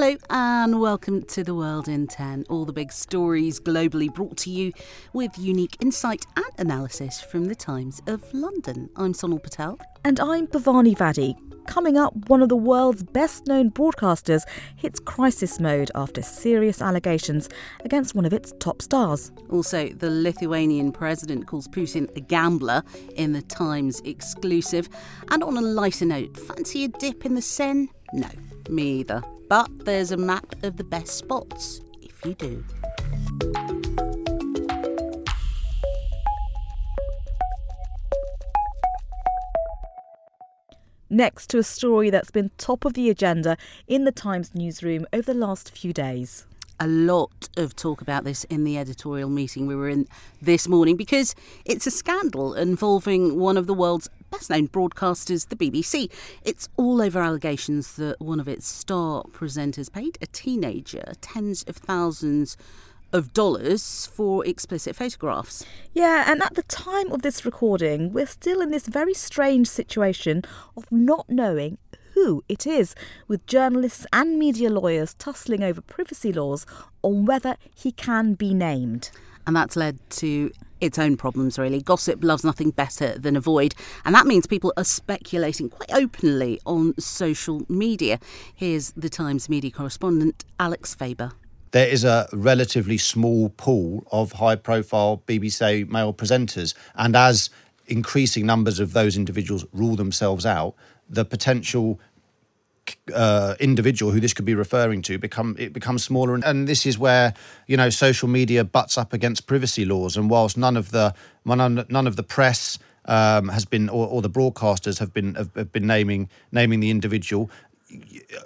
Hello and welcome to The World in 10. All the big stories globally brought to you with unique insight and analysis from the Times of London. I'm Sonal Patel. And I'm Bhavani Vadi. Coming up, one of the world's best known broadcasters hits crisis mode after serious allegations against one of its top stars. Also, the Lithuanian president calls Putin a gambler in the Times exclusive. And on a lighter note, fancy a dip in the Seine? No, me either. But there's a map of the best spots if you do. Next to a story that's been top of the agenda in the Times newsroom over the last few days. a lot of talk about this in the editorial meeting we were in this morning because it's a scandal involving one of the world's best known broadcasters, the BBC. It's all over allegations that one of its star presenters paid a teenager tens of thousands of dollars for explicit photographs. Yeah, and at the time of this recording, we're still in this very strange situation of not knowing who it is, with journalists and media lawyers tussling over privacy laws on whether he can be named. And that's led to its own problems, really. Gossip loves nothing better than a void, and that means people are speculating quite openly on social media. Here's the Times media correspondent, Alex Farber. there is a relatively small pool of high profile BBC male presenters. And as increasing numbers of those individuals rule themselves out, the potential uh, individual who this could be referring to become it becomes smaller and, and this is where you know social media butts up against privacy laws and whilst none of the none, none of the press um, has been or, or the broadcasters have been have, have been naming naming the individual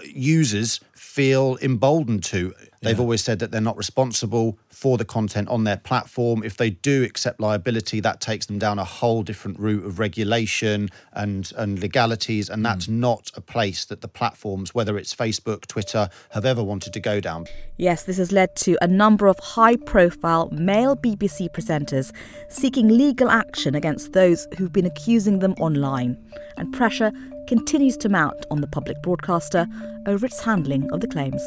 users feel emboldened to. They've always said that they're not responsible for the content on their platform. If they do accept liability, that takes them down a whole different route of regulation and, and legalities. And that's mm. not a place that the platforms, whether it's Facebook, Twitter, have ever wanted to go down. Yes, this has led to a number of high profile male BBC presenters seeking legal action against those who've been accusing them online. And pressure continues to mount on the public broadcaster over its handling of the claims.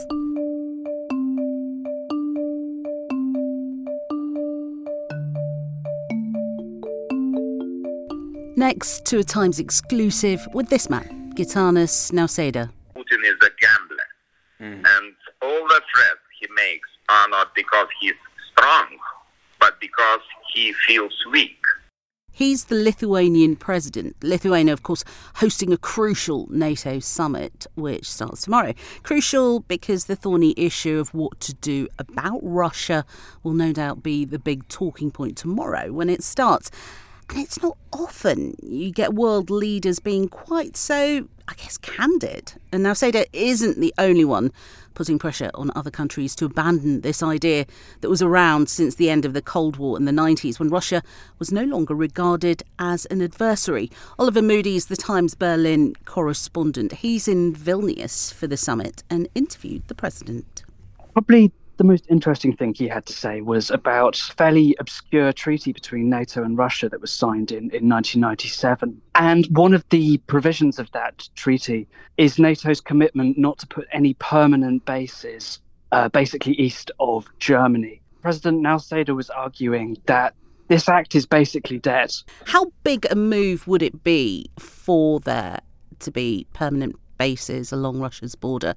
Next to a Times exclusive with this man, Gitanas Nauseda. Putin is a gambler, hmm. and all the threats he makes are not because he's strong, but because he feels weak. He's the Lithuanian president. Lithuania, of course, hosting a crucial NATO summit, which starts tomorrow. Crucial because the thorny issue of what to do about Russia will no doubt be the big talking point tomorrow when it starts. And it's not often you get world leaders being quite so, I guess, candid. And Nauseda isn't the only one putting pressure on other countries to abandon this idea that was around since the end of the Cold War in the 90s when Russia was no longer regarded as an adversary. Oliver Moody's the Times Berlin correspondent. He's in Vilnius for the summit and interviewed the president. Probably the most interesting thing he had to say was about fairly obscure treaty between NATO and Russia that was signed in, in 1997. And one of the provisions of that treaty is NATO's commitment not to put any permanent bases uh, basically east of Germany. President Nauseda was arguing that this act is basically dead. How big a move would it be for there to be permanent bases along Russia's border?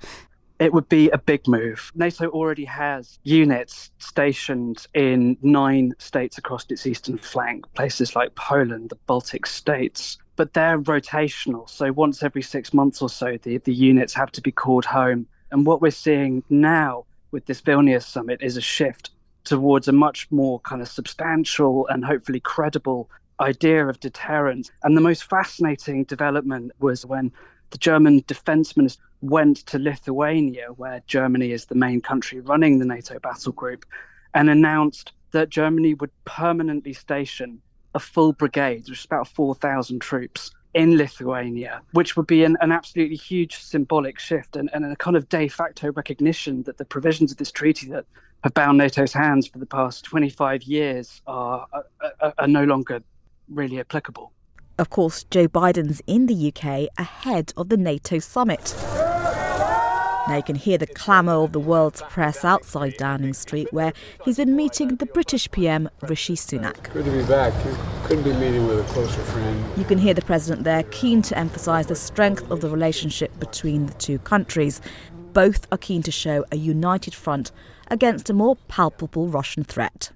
It would be a big move. NATO already has units stationed in nine states across its eastern flank, places like Poland, the Baltic states. But they're rotational. So once every six months or so, the, the units have to be called home. And what we're seeing now with this Vilnius summit is a shift towards a much more kind of substantial and hopefully credible idea of deterrence. And the most fascinating development was when the German defense minister went to Lithuania, where Germany is the main country running the NATO battle group, and announced that Germany would permanently station a full brigade, which is about 4,000 troops, in Lithuania, which would be an, an absolutely huge symbolic shift and, and a kind of de facto recognition that the provisions of this treaty that have bound NATO's hands for the past 25 years are, are, are no longer really applicable. Of course, Joe Biden's in the UK ahead of the NATO summit. Now you can hear the clamour of the world's press outside Downing Street, where he's been meeting the British PM Rishi Sunak. Good to be back. You couldn't be meeting with a closer friend. You can hear the president there keen to emphasise the strength of the relationship between the two countries. Both are keen to show a united front against a more palpable Russian threat.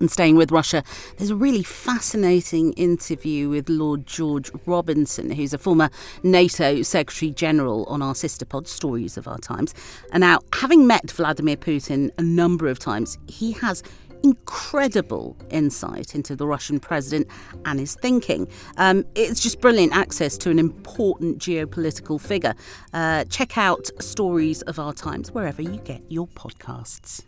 And staying with Russia, there's a really fascinating interview with Lord George Robertson, who's a former NATO Secretary General on our sister pod, Stories of Our Times. And now, having met Vladimir Putin a number of times, he has incredible insight into the Russian president and his thinking. Um, it's just brilliant access to an important geopolitical figure. Uh, check out Stories of Our Times wherever you get your podcasts.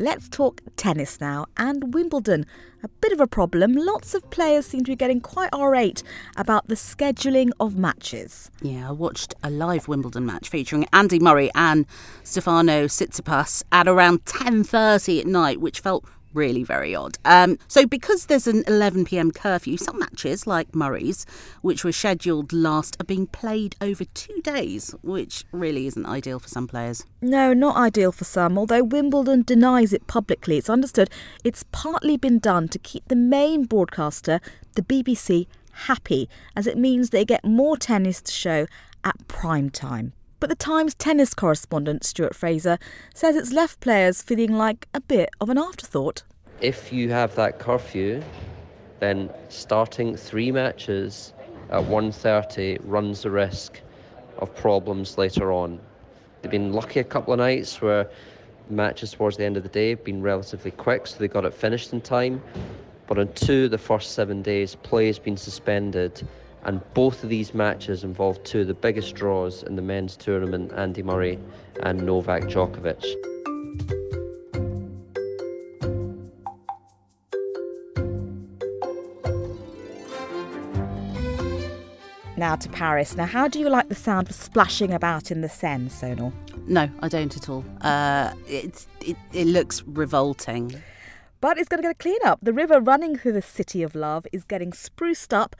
Let's talk tennis now and Wimbledon. A bit of a problem. Lots of players seem to be getting quite irate about the scheduling of matches. Yeah, I watched a live Wimbledon match featuring Andy Murray and Stefanos Tsitsipas at around 10:30 at night, which felt really very odd. Um, so, because there's an 11 pm curfew, some matches, like Murray's, which were scheduled last, are being played over two days, which really isn't ideal for some players. No, not ideal for some, although Wimbledon denies it publicly. It's understood it's partly been done to keep the main broadcaster, the BBC, happy, as it means they get more tennis to show at prime time. But the Times tennis correspondent, Stuart Fraser, says it's left players feeling like a bit of an afterthought. If you have that curfew, then starting three matches at 1.30 runs the risk of problems later on. They've been lucky a couple of nights where matches towards the end of the day have been relatively quick, so they got it finished in time. But on two of the first seven days, play has been suspended and both of these matches involved two of the biggest draws in the men's tournament Andy Murray and Novak Djokovic. Now to Paris. Now, how do you like the sound of splashing about in the Seine, Sonal? No, I don't at all. Uh, it, it, it looks revolting. But it's going to get a clean up. The river running through the city of love is getting spruced up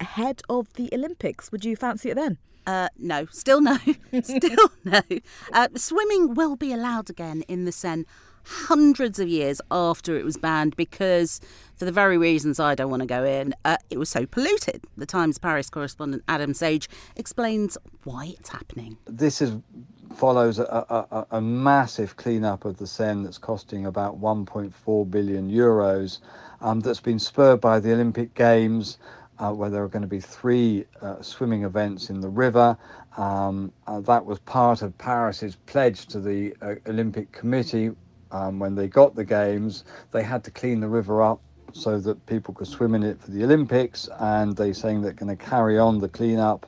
ahead of the Olympics. Would you fancy it then? Uh, no, still no, still no. Uh, swimming will be allowed again in the Seine hundreds of years after it was banned because, for the very reasons I don't want to go in, uh, it was so polluted. The Times Paris correspondent Adam Sage explains why it's happening. This is follows a, a, a massive cleanup of the Seine that's costing about 1.4 billion euros. Um, that's been spurred by the Olympic Games uh, where there are going to be three uh, swimming events in the river. Um, uh, that was part of Paris's pledge to the uh, Olympic Committee um, when they got the games. They had to clean the river up so that people could swim in it for the Olympics, and they're saying they're going to carry on the cleanup.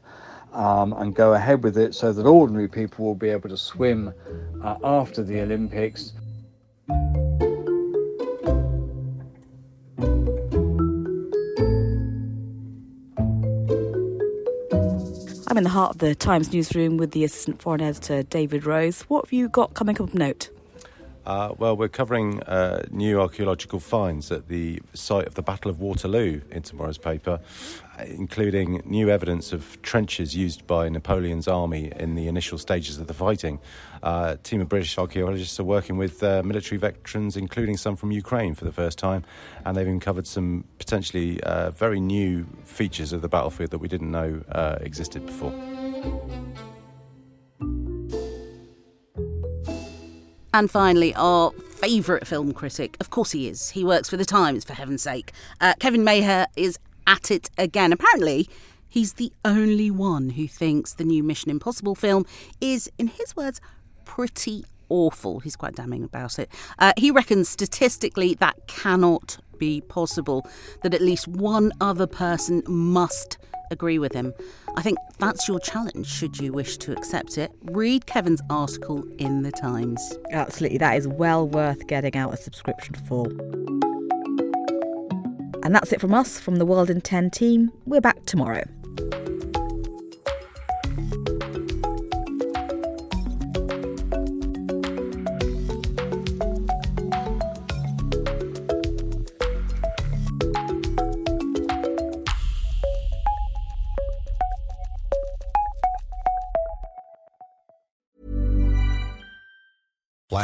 Um, and go ahead with it so that ordinary people will be able to swim uh, after the Olympics. I'm in the heart of the Times newsroom with the Assistant Foreign Editor, David Rose. What have you got coming up of note? Uh, well, we're covering uh, new archaeological finds at the site of the Battle of Waterloo in tomorrow's paper, including new evidence of trenches used by Napoleon's army in the initial stages of the fighting. Uh, a team of British archaeologists are working with uh, military veterans, including some from Ukraine, for the first time, and they've uncovered some potentially uh, very new features of the battlefield that we didn't know uh, existed before. And finally, our favourite film critic. Of course he is. He works for The Times, for heaven's sake. Uh, Kevin Maher is at it again. Apparently, he's the only one who thinks the new Mission Impossible film is, in his words, pretty awful. He's quite damning about it. Uh, he reckons statistically that cannot be possible, that at least one other person must agree with him. I think that's your challenge, should you wish to accept it. Read Kevin's article in The Times. Absolutely, that is well worth getting out a subscription for. And that's it from us, from the World in 10 team. We're back tomorrow.